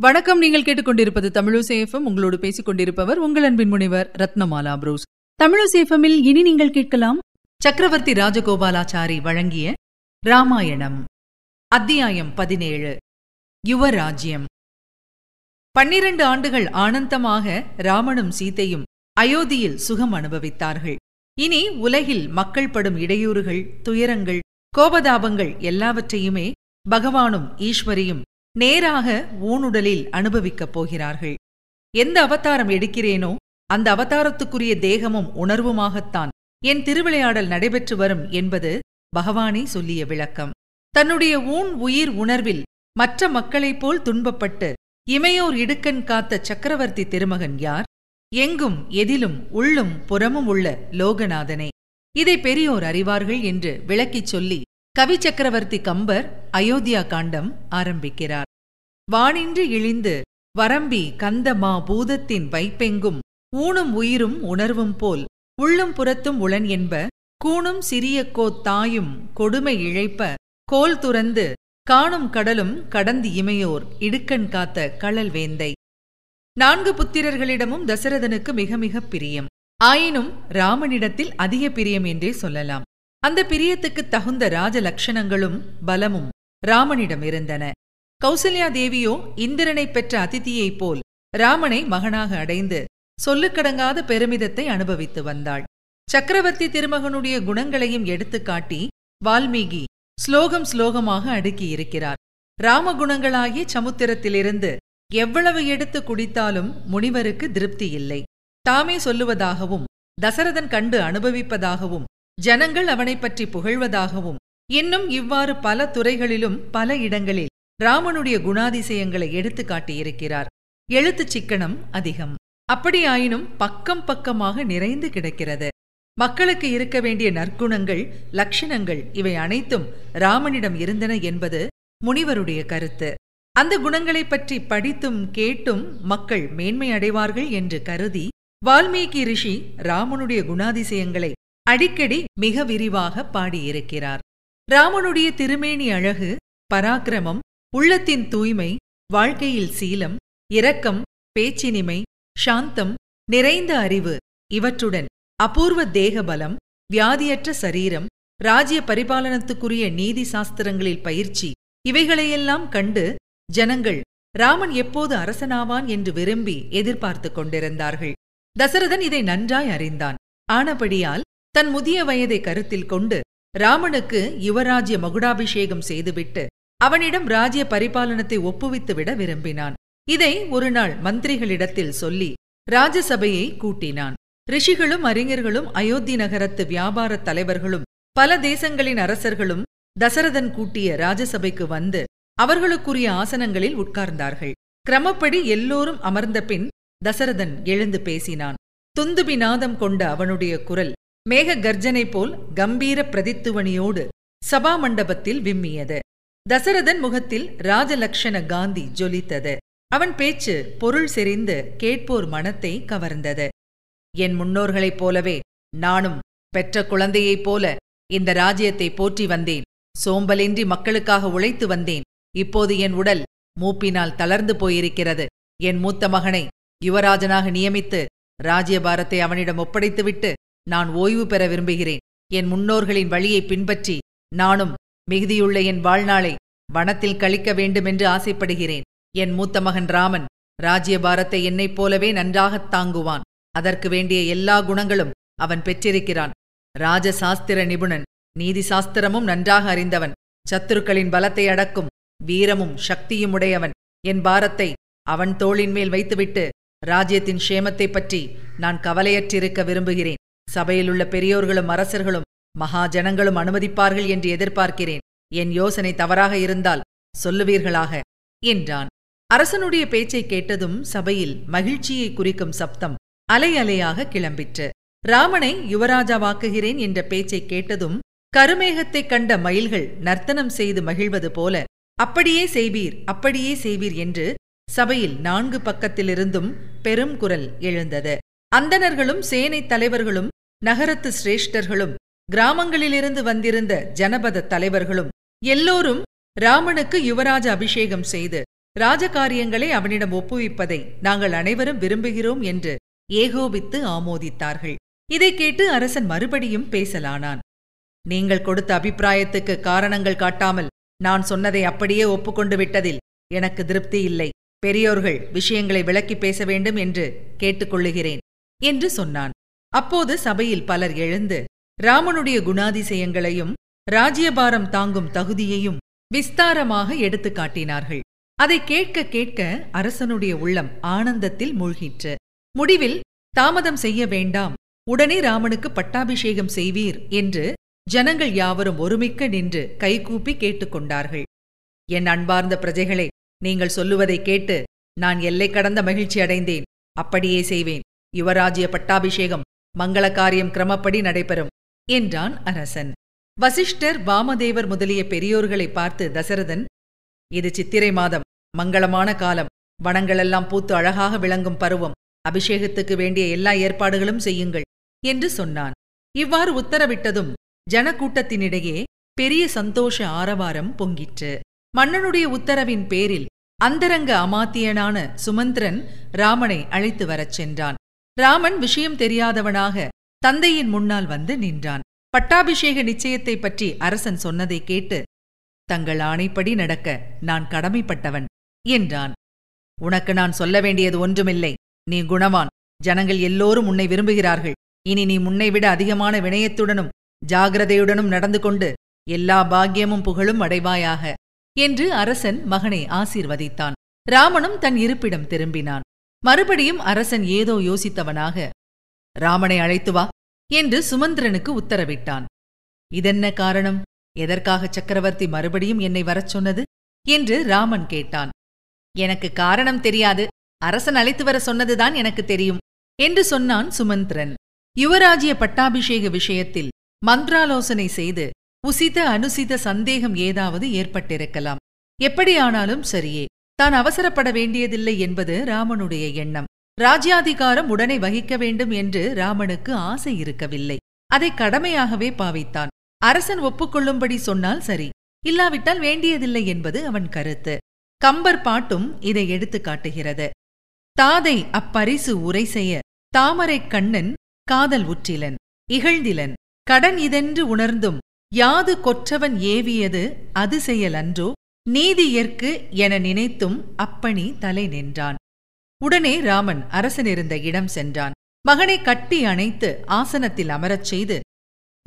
வணக்கம். நீங்கள் கேட்டுக்கொண்டிருப்பது தமிழசேஃபம் உங்களோடு பேசிக் கொண்டிருப்பவர் உங்கள் அன்பின் முனைவர் ரத்னமாலா புரூஸ். தமிழசேஃபமில் இனி நீங்கள் கேட்கலாம் சக்கரவர்த்தி ராஜகோபாலாச்சாரி வழங்கிய ராமாயணம். அத்தியாயம் பதினேழு. யுவராஜ்யம். பன்னிரண்டு ஆண்டுகள் ஆனந்தமாக ராமனும் சீதையும் அயோத்தியில் சுகம் அனுபவித்தார்கள். இனி உலகில் மக்கள் படும் இடையூறுகள் துயரங்கள் கோபதாபங்கள் எல்லாவற்றையுமே பகவானும் ஈஸ்வரியும் நேராக ஊனுடலில் அனுபவிக்கப் போகிறார்கள். எந்த அவதாரம் எடுக்கிறேனோ அந்த அவதாரத்துக்குரிய தேகமும் உணர்வுமாகத்தான் என் திருவிளையாடல் நடைபெற்று வரும் என்பது பகவானே சொல்லிய விளக்கம். தன்னுடைய ஊன் உயிர் உணர்வில் மற்ற மக்களைப் போல் துன்பப்பட்டு இமையோர் இடுக்கண் காத்த சக்கரவர்த்தி திருமகன் யார்? எங்கும் எதிலும் உள்ளும் புறமும் உள்ள லோகநாதனே. இதை பெரியோர் அறிவார்கள் என்று விளக்கிச் சொல்லி கவி சக்கரவர்த்தி கம்பர் அயோத்தியா காண்டம் ஆரம்பிக்கிறார். வானின்று இழிந்து வரம்பி கந்தமா பூதத்தின் வைப்பெங்கும் ஊனும் உயிரும் உணர்வும் போல் உள்ளும் புறத்தும் உளன் என்ப கூணும் சிறிய கோத் தாயும் கொடுமை இழைப்ப கோல் துறந்து காணும் கடலும் கடந்து இமையோர் இடுக்கண் காத்த கழல் வேந்தை. நான்கு புத்திரர்களிடமும் தசரதனுக்கு மிக மிக பிரியம். ஆயினும் ராமனிடத்தில் அதிக பிரியம் என்றே சொல்லலாம். அந்த பிரியத்துக்கு தகுந்த ராஜ லட்சணங்களும் பலமும் ராமனிடம் இருந்தன. கௌசல்யா தேவியோ இந்திரனை பெற்ற அதிதியைப் போல் ராமனை மகனாக அடைந்து சொல்லுக்கடங்காத பெருமிதத்தை அனுபவித்து வந்தாள். சக்கரவர்த்தி திருமகனுடைய குணங்களையும் எடுத்துக்காட்டி வால்மீகி ஸ்லோகம் ஸ்லோகமாக அடுக்கியிருக்கிறார் ராமகுணங்களாகிய சமுத்திரத்திலிருந்து எவ்வளவு எடுத்து குடித்தாலும் முனிவருக்கு திருப்தி இல்லை. தாமே சொல்லுவதாகவும் தசரதன் கண்டு அனுபவிப்பதாகவும் ஜனங்கள் அவனை பற்றி புகழ்வதாகவும் இன்னும் இவ்வாறு பல துறைகளிலும் பல இடங்களில் ராமனுடைய குணாதிசயங்களை எடுத்து காட்டியிருக்கிறார். எழுத்துச் சிக்கனம் அதிகம். அப்படியாயினும் பக்கம் பக்கமாக நிறைந்து கிடக்கிறது. மக்களுக்கு இருக்க வேண்டிய நற்குணங்கள் லட்சணங்கள் இவை அனைத்தும் ராமனிடம் இருந்தன என்பது முனிவருடைய கருத்து. அந்த குணங்களைப் பற்றி படித்தும் கேட்டும் மக்கள் மேன்மை அடைவார்கள் என்று கருதி வால்மீகி ரிஷி ராமனுடைய குணாதிசயங்களை அடிக்கடி மிக விரிவாக பாடியிருக்கிறார். ராமனுடைய திருமேனி அழகு பராக்கிரமம் உள்ளத்தின் தூய்மை வாழ்க்கையில் சீலம் இரக்கம் பேச்சினிமை சாந்தம் நிறைந்த அறிவு இவற்றுடன் அபூர்வ தேகபலம் வியாதியற்ற சரீரம் ராஜ்ய பரிபாலனத்துக்குரிய நீதி சாஸ்திரங்களில் பயிற்சி இவைகளையெல்லாம் கண்டு ஜனங்கள் ராமன் எப்போது அரசனாவான் என்று விரும்பி எதிர்பார்த்து கொண்டிருந்தார்கள். தசரதன் இதை நன்றாய் அறிந்தான். ஆனபடியால் தன் முதிய வயதை கருத்தில் கொண்டு ராமனுக்கு யுவராஜ்ய மகுடாபிஷேகம் செய்துவிட்டு அவனிடம் ராஜ்ய பரிபாலனத்தை ஒப்புவித்துவிட விரும்பினான். இதை ஒரு நாள் மந்திரிகளிடத்தில் சொல்லி ராஜசபையை கூட்டினான். ரிஷிகளும் அறிஞர்களும் அயோத்தி நகரத்து வியாபாரத் தலைவர்களும் பல தேசங்களின் அரசர்களும் தசரதன் கூட்டிய ராஜசபைக்கு வந்து அவர்களுக்குரிய ஆசனங்களில் உட்கார்ந்தார்கள். கிரமப்படி எல்லோரும் அமர்ந்த பின் தசரதன் எழுந்து பேசினான். துந்துபிநாதம் கொண்ட அவனுடைய குரல் மேக கர்ஜனை போல் கம்பீர பிரதித்துவனியோடு சபா மண்டபத்தில் விம்மியது. தசரதன் முகத்தில் ராஜலக்ஷண காந்தி ஜொலித்தது. அவன் பேச்சு பொருள் செறிந்து கேட்போர் மனத்தை கவர்ந்தது. என் முன்னோர்களைப் போலவே நானும் பெற்ற குழந்தையைப் போல இந்த ராஜ்யத்தை போற்றி வந்தேன். சோம்பலின்றி மக்களுக்காக உழைத்து வந்தேன். இப்போது என் உடல் மூப்பினால் தளர்ந்து போயிருக்கிறது. என் மூத்த மகனை யுவராஜனாக நியமித்து ராஜ்யபாரத்தை அவனிடம் ஒப்படைத்துவிட்டு நான் ஓய்வு பெற விரும்புகிறேன். என் முன்னோர்களின் வழியை பின்பற்றி நானும் மிகுதியுள்ள என் வாழ்நாளை வனத்தில் கழிக்க வேண்டுமென்று ஆசைப்படுகிறேன். என் மூத்த மகன் ராமன் ராஜ்யபாரத்தை என்னைப் போலவே நன்றாகத் தாங்குவான். அதற்கு வேண்டிய எல்லா குணங்களும் அவன் பெற்றிருக்கிறான். ராஜசாஸ்திர நிபுணன் நீதி சாஸ்திரமும் நன்றாக அறிந்தவன் சத்துருக்களின் பலத்தை அடக்கும் வீரமும் சக்தியும் உடையவன். என் பாரத்தை அவன் தோளின் மேல் வைத்துவிட்டு ராஜ்யத்தின் க்ஷேமத்தைப் பற்றி நான் கவலையற்றிருக்க விரும்புகிறேன். சபையிலுள்ள பெரியோர்களும் அரசர்களும் மகாஜனங்களும் அனுமதிப்பார்கள் என்று எதிர்பார்க்கிறேன். என் யோசனை தவறாக இருந்தால் சொல்லுவீர்களாக என்றான். அரசனுடைய பேச்சைக் கேட்டதும் சபையில் மகிழ்ச்சியை குறிக்கும் சப்தம் அலை அலையாக கிளம்பிற்று. ராமனை யுவராஜாவாக்குகிறேன் என்ற பேச்சைக் கேட்டதும் கருமேகத்தைக் கண்ட மயில்கள் நர்த்தனம் செய்து மகிழ்வது போல அப்படியே செய்வீர் அப்படியே செய்வீர் என்று சபையில் நான்கு பக்கத்திலிருந்தும் பெரும் குரல் எழுந்தது. அந்தணர்களும் சேனைத் தலைவர்களும் நகரத்து சிரேஷ்டர்களும் கிராமங்களிலிருந்து வந்திருந்த ஜனபத தலைவர்களும் எல்லோரும் ராமனுக்கு யுவராஜ அபிஷேகம் செய்து ராஜகாரியங்களை அவனிடம் ஒப்புவிப்பதை நாங்கள் அனைவரும் விரும்புகிறோம் என்று ஏகோபித்து ஆமோதித்தார்கள். இதைக் கேட்டு அரசன் மறுபடியும் பேசலானான். நீங்கள் கொடுத்த அபிப்பிராயத்துக்கு காரணங்கள் காட்டாமல் நான் சொன்னதை அப்படியே ஒப்புக்கொண்டு விட்டதில் எனக்கு திருப்தி இல்லை. பெரியோர்கள் விஷயங்களை விளக்கி பேச வேண்டும் என்று கேட்டுக்கொள்ளுகிறேன் என்று சொன்னான். அப்போது சபையில் பலர் எழுந்து ராமனுடைய குணாதிசயங்களையும் ராஜ்யபாரம் தாங்கும் தகுதியையும் விஸ்தாரமாக எடுத்துக் காட்டினார்கள். அதை கேட்க கேட்க அரசனுடைய உள்ளம் ஆனந்தத்தில் மூழ்கிற்று. முடிவில் தாமதம் செய்ய வேண்டாம் உடனே ராமனுக்கு பட்டாபிஷேகம் செய்வீர் என்று ஜனங்கள் யாவரும் ஒருமிக்க நின்று கைகூப்பி கேட்டுக்கொண்டார்கள் என் அன்பார்ந்த பிரஜைகளே நீங்கள் சொல்லுவதை கேட்டு நான் எல்லை கடந்த மகிழ்ச்சி அடைந்தேன். அப்படியே செய்வேன். யுவராஜ்ய பட்டாபிஷேகம் மங்கள காரியம் கிரமப்படி நடைபெறும் என்றான் அரசன். வசிஷ்டர் வாமதேவர் முதலிய பெரியோர்களை பார்த்து தசரதன் இது சித்திரை மாதம் மங்களமான காலம். வனங்களெல்லாம் பூத்து அழகாக விளங்கும் பருவம். அபிஷேகத்துக்கு வேண்டிய எல்லா ஏற்பாடுகளும் செய்யுங்கள் என்று சொன்னான். இவ்வாறு உத்தரவிட்டதும் ஜனக்கூட்டத்தினிடையே பெரிய சந்தோஷ ஆரவாரம் பொங்கிற்று. மன்னனுடைய உத்தரவின் பேரில் அந்தரங்க அமாத்தியனான சுமந்திரன் ராமனை அழைத்து வரச் சென்றான். ராமன் விஷயம் தெரியாதவனாக தந்தையின் முன்னால் வந்து நின்றான். பட்டாபிஷேக நிச்சயத்தை பற்றி அரசன் சொன்னதை கேட்டு தங்கள் ஆணைப்படி நடக்க நான் கடமைப்பட்டவன் என்றான். உனக்கு நான் சொல்ல வேண்டியது ஒன்றுமில்லை. நீ குணவான். ஜனங்கள் எல்லோரும் உன்னை விரும்புகிறார்கள். இனி நீ முன்னை விட அதிகமான வினயத்துடனும் ஜாகிரதையுடனும் நடந்து கொண்டு எல்லா பாக்கியமும் புகழும் அடைவாயாக என்று அரசன் மகனை ஆசீர்வதித்தான். ராமனும் தன் இருப்பிடம் திரும்பினான். மறுபடியும் அரசன் ஏதோ யோசித்தவனாக ராமனை அழைத்து வா என்று சுமந்திரனுக்கு உத்தரவிட்டான். இதென்ன காரணம்? எதற்காக சக்கரவர்த்தி மறுபடியும் என்னை வரச் சொன்னது? என்று ராமன் கேட்டான். எனக்கு காரணம் தெரியாது. அரசன் அழைத்து வர சொன்னதுதான் எனக்கு தெரியும் என்று சொன்னான் சுமந்திரன். யுவராஜ்ய பட்டாபிஷேக விஷயத்தில் மந்திராலோசனை செய்து உசித அனுசித சந்தேகம் ஏதாவது ஏற்பட்டிருக்கலாம். எப்படியானாலும் சரியே. தான் அவசரப்பட வேண்டியதில்லை என்பது ராமனுடைய எண்ணம். ராஜ்யாதிகாரம் உடனே வகிக்க வேண்டும் என்று ராமனுக்கு ஆசை இருக்கவில்லை. அதை கடமையாகவே பாவித்தான். அரசன் ஒப்புக்கொள்ளும்படி சொன்னால் சரி. இல்லாவிட்டால் வேண்டியதில்லை என்பது அவன் கருத்து. கம்பர் பாட்டும் இதை எடுத்து காட்டுகிறது. தாதை அப்பரிசு உரை செய்ய தாமரைக் கண்ணன் காதல் உற்றிலன். இகழ்ந்திலன். கடன் இதென்று உணர்ந்தும் யாது கொற்றவன் ஏவியது அது செயலன்றோ நீதியற்கு என நினைத்தும் அப்பணி தலை நின்றான். உடனே ராமன் அரசனிருந்த இடம் சென்றான். மகனை கட்டி அணைத்து ஆசனத்தில் அமரச் செய்து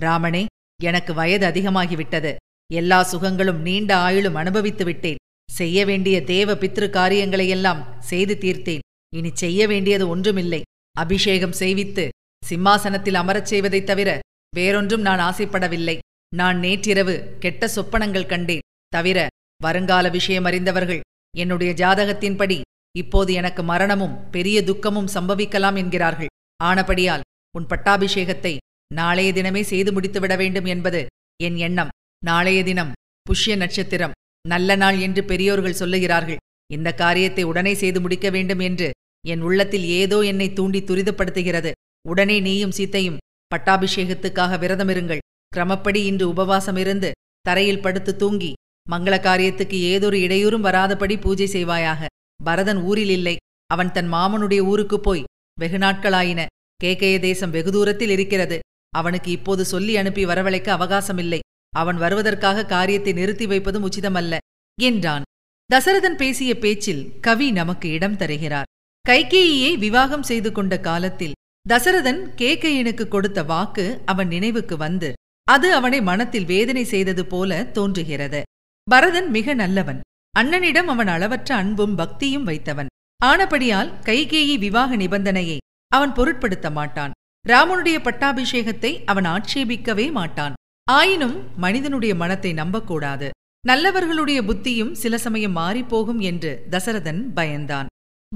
ராமனே எனக்கு வயது அதிகமாகிவிட்டது. எல்லா சுகங்களும் நீண்ட ஆயுளும் அனுபவித்து விட்டேன். செய்ய வேண்டிய தேவ பித்ரு காரியங்களையெல்லாம் செய்து தீர்த்தேன். இனி செய்ய வேண்டியது ஒன்றுமில்லை. அபிஷேகம் செய்வித்து சிம்மாசனத்தில் அமரச் செய்வதைத் தவிர வேறொன்றும் நான் ஆசைப்படவில்லை. நான் நேற்றிரவு கெட்ட சொப்பனங்கள் கண்டேன். தவிர வருங்கால விஷயம் அறிந்தவர்கள். என்னுடைய ஜாதகத்தின்படி இப்போது எனக்கு மரணமும் பெரிய துக்கமும் சம்பவிக்கலாம் என்கிறார்கள். ஆனபடியால் உன் பட்டாபிஷேகத்தை நாளைய தினமே செய்து முடித்துவிட வேண்டும் என்பது என் எண்ணம். நாளைய தினம் புஷ்ய நட்சத்திரம் நல்ல நாள் என்று பெரியோர்கள் சொல்லுகிறார்கள். இந்த காரியத்தை உடனே செய்து முடிக்க வேண்டும் என்று என் உள்ளத்தில் ஏதோ என்னை தூண்டி துரிதப்படுத்துகிறது. உடனே நீயும் சீத்தையும் பட்டாபிஷேகத்துக்காக விரதமிருங்கள். கிரமப்படி இன்று உபவாசம் இருந்து தரையில் படுத்து தூங்கி மங்கள காரியத்துக்கு ஏதொரு இடையூறும் வராதபடி பூஜை செய்வாயாக. பரதன் ஊரில் இல்லை. அவன் தன் மாமனுடைய ஊருக்குப் போய் வெகு நாட்களாயின. கேகய தேசம் வெகு தூரத்தில் இருக்கிறது. அவனுக்கு இப்போது சொல்லி அனுப்பி வரவழைக்க அவகாசமில்லை. அவன் வருவதற்காக காரியத்தை நிறுத்தி வைப்பதும் உச்சிதமல்ல. என்றான். தசரதன் பேசிய பேச்சில் கவி நமக்கு இடம் தருகிறார். கைகேயியை விவாகம் செய்து கொண்ட காலத்தில் தசரதன் கேகையனுக்கு கொடுத்த வாக்கு அவன் நினைவுக்கு வந்து அது அவனை மனத்தில் வேதனை செய்தது போல தோன்றுகிறது. பரதன் மிக நல்லவன். அண்ணனிடம் அவன் அளவற்ற அன்பும் பக்தியும் வைத்தவன். ஆனபடியால் கைகேயி விவாக நிபந்தனையை அவன் பொருட்படுத்த மாட்டான். ராமனுடைய பட்டாபிஷேகத்தை அவன் ஆட்சேபிக்கவே மாட்டான். ஆயினும் மனிதனுடைய மனத்தை நம்பக்கூடாது. நல்லவர்களுடைய புத்தியும் சில சமயம் மாறிப்போகும் என்று தசரதன் பயந்தான்.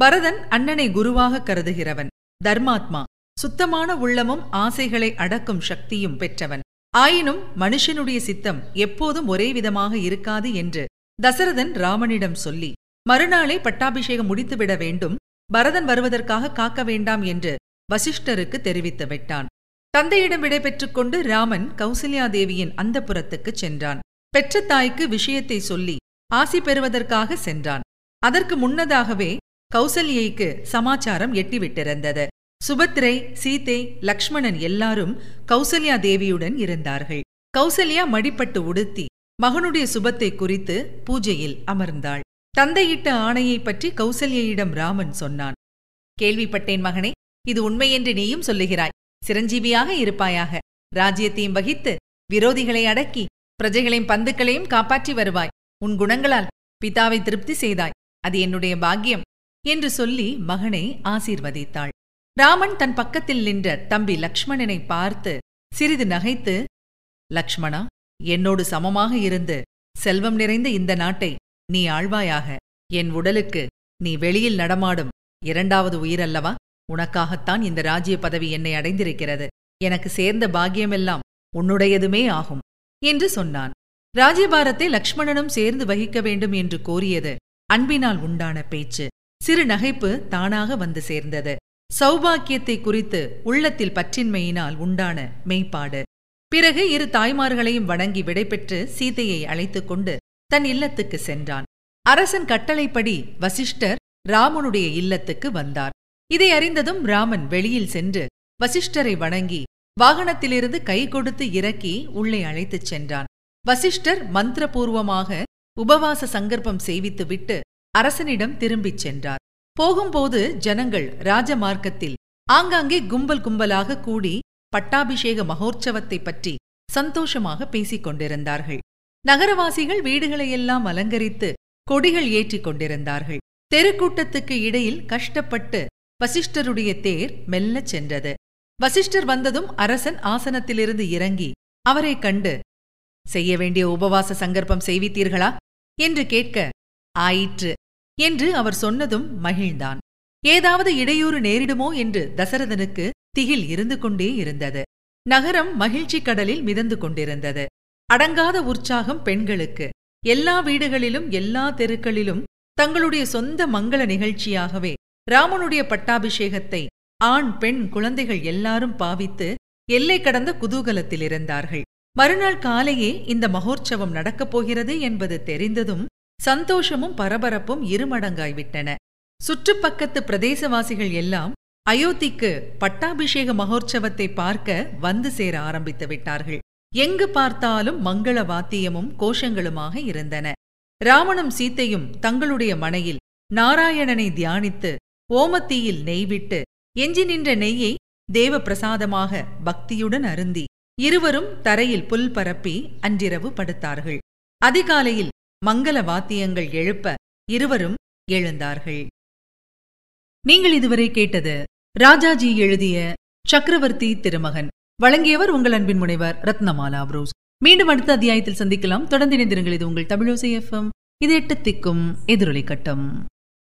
பரதன் அண்ணனை குருவாக கருதுகிறவன். தர்மாத்மா சுத்தமான உள்ளமும் ஆசைகளை அடக்கும் சக்தியும் பெற்றவன். ஆயினும் மனுஷனுடைய சித்தம் எப்போதும் ஒரே விதமாக இருக்காது என்று தசரதன் ராமனிடம் சொல்லி மறுநாளே பட்டாபிஷேகம் முடித்துவிட வேண்டும். பரதன் வருவதற்காக காக்க வேண்டாம் என்று வசிஷ்டருக்கு தெரிவித்து விட்டான். தந்தையிடம் விடைபெற்றுக் கொண்டு ராமன் கௌசல்யாதேவியின் அந்தப்புறத்துக்குச் சென்றான். பெற்ற தாய்க்கு விஷயத்தை சொல்லி ஆசி பெறுவதற்காக சென்றான். அதற்கு முன்னதாகவே கௌசல்யைக்கு சமாச்சாரம் எட்டிவிட்டிருந்தது. சுபத்ரை சீதை லக்ஷ்மணன் எல்லாரும் கௌசல்யா தேவியுடன் இருந்தார்கள். கௌசல்யா மடிப்பட்டு உடுத்தி மகனுடைய சுபத்தை குறித்து பூஜையில் அமர்ந்தாள். தந்தையிட்ட ஆணையை பற்றி கௌசல்யிடம் ராமன் சொன்னான். கேள்விப்பட்டேன் மகனே இது உண்மையென்று நீயும் சொல்லுகிறாய். சிரஞ்சீவியாக இருப்பாயாக. ராஜ்யத்தையும் வகித்து விரோதிகளை அடக்கி பிரஜைகளையும் பந்துக்களையும் காப்பாற்றி வருவாய். உன் குணங்களால் பிதாவை திருப்தி செய்தாய். அது என்னுடைய பாக்கியம் என்று சொல்லி மகனை ஆசீர்வதித்தாள். ராமன் தன் பக்கத்தில் நின்ற தம்பி லக்ஷ்மணனை பார்த்து சிறிது நகைத்து லக்ஷ்மணா என்னோடு சமமாக இருந்து செல்வம் நிறைந்த இந்த நாட்டை நீ ஆழ்வாயாக என் உடலுக்கு நீ வெளியில் நடமாடும் இரண்டாவது உயிரல்லவா? உனக்காகத்தான் இந்த ராஜ்ய பதவி என்னை அடைந்திருக்கிறது. எனக்கு சேர்ந்த பாக்கியமெல்லாம் உன்னுடையதுமே ஆகும் என்று சொன்னான். ராஜ்யபாரத்தை லக்ஷ்மணனும் சேர்ந்து வகிக்க வேண்டும் என்று கோரியது அன்பினால் உண்டான பேச்சு. சிறு நகைப்பு தானாக வந்து சேர்ந்தது. சௌபாக்கியத்தை குறித்து உள்ளத்தில் பற்றின்மையினால் உண்டான மெய்ப்பாடு. பிறகு இரு தாய்மார்களையும் வணங்கி விடைபெற்று சீதையை அழைத்துக் கொண்டு தன் இல்லத்துக்கு சென்றான். அரசன் கட்டளைப்படி வசிஷ்டர் ராமனுடைய இல்லத்துக்கு வந்தார். இதை அறிந்ததும் ராமன் வெளியில் சென்று வசிஷ்டரை வணங்கி வாகனத்திலிருந்து கை கொடுத்து இறக்கி உள்ளே அழைத்துச் சென்றான். வசிஷ்டர் மந்திரபூர்வமாக உபவாச சங்கற்பம் செய்வித்துவிட்டு அரசனிடம் திரும்பிச் சென்றார். போகும்போது ஜனங்கள் ராஜமார்க்கத்தில் ஆங்காங்கே கும்பல் கும்பலாக கூடி பட்டாபிஷேக மகோற்சவத்தை பற்றி சந்தோஷமாக பேசிக் கொண்டிருந்தார்கள். நகரவாசிகள் வீடுகளையெல்லாம் அலங்கரித்து கொடிகள் ஏற்றிக் கொண்டிருந்தார்கள். தெருக்கூட்டத்துக்கு இடையில் கஷ்டப்பட்டு வசிஷ்டருடைய தேர் மெல்லச் சென்றது. வசிஷ்டர் வந்ததும் அரசன் ஆசனத்திலிருந்து இறங்கி அவரைக் கண்டு செய்ய வேண்டிய உபவாச சங்கற்பம் செய்வித்தீர்களா? என்று கேட்க ஆயிற்று. என்று அவர் சொன்னதும் மகிழ்ந்தான். ஏதாவது இடையூறு நேரிடுமோ என்று தசரதனுக்கு திகில் இருந்து கொண்டே இருந்தது. நகரம் மகிழ்ச்சி கடலில் மிதந்து கொண்டிருந்தது. அடங்காத உற்சாகம் பெண்களுக்கு. எல்லா வீடுகளிலும் எல்லா தெருக்களிலும் தங்களுடைய சொந்த மங்கள நிகழ்ச்சியாகவே ராமனுடைய பட்டாபிஷேகத்தை ஆண் பெண் குழந்தைகள் எல்லாரும் பாவித்து எல்லை கடந்த குதூகலத்தில் இருந்தார்கள் மறுநாள் காலையே இந்த மகோற்சவம் நடக்கப் போகிறது என்பது தெரிந்ததும் சந்தோஷமும் பரபரப்பும் இருமடங்காய்விட்டன. சுற்றுப்பக்கத்து பிரதேசவாசிகள் எல்லாம் அயோத்திக்கு பட்டாபிஷேக மகோற்சவத்தை பார்க்க வந்து சேர ஆரம்பித்து விட்டார்கள். எங்கு பார்த்தாலும் மங்கள வாத்தியமும் கோஷங்களுமாக இருந்தன. ராவணும் சீத்தையும் தங்களுடைய மனையில் நாராயணனை தியானித்து ஓமத்தீயில் நெய்விட்டு எஞ்சி நின்ற நெய்யை தேவ பிரசாதமாக பக்தியுடன் அருந்தி இருவரும் தரையில் புல் பரப்பி அன்றிரவு படுத்தார்கள். அதிகாலையில் மங்கள வாத்தியங்கள் எழுப்ப இருவரும் எழுந்தார்கள். நீங்கள் இதுவரை கேட்டது ராஜாஜி எழுதிய சக்கரவர்த்தி திருமகன். வழங்கியவர் உங்கள் அன்பின் முனைவர் ரத்னமாலா புரூஸ். மீண்டும் அடுத்த அத்தியாயத்தில் சந்திக்கலாம். தொடர்ந்து இணைந்திருங்கள். இது உங்கள் தமிழோசை எஃப்எம் இது எட்டு திக்கும் எதிரொலி கட்டம்.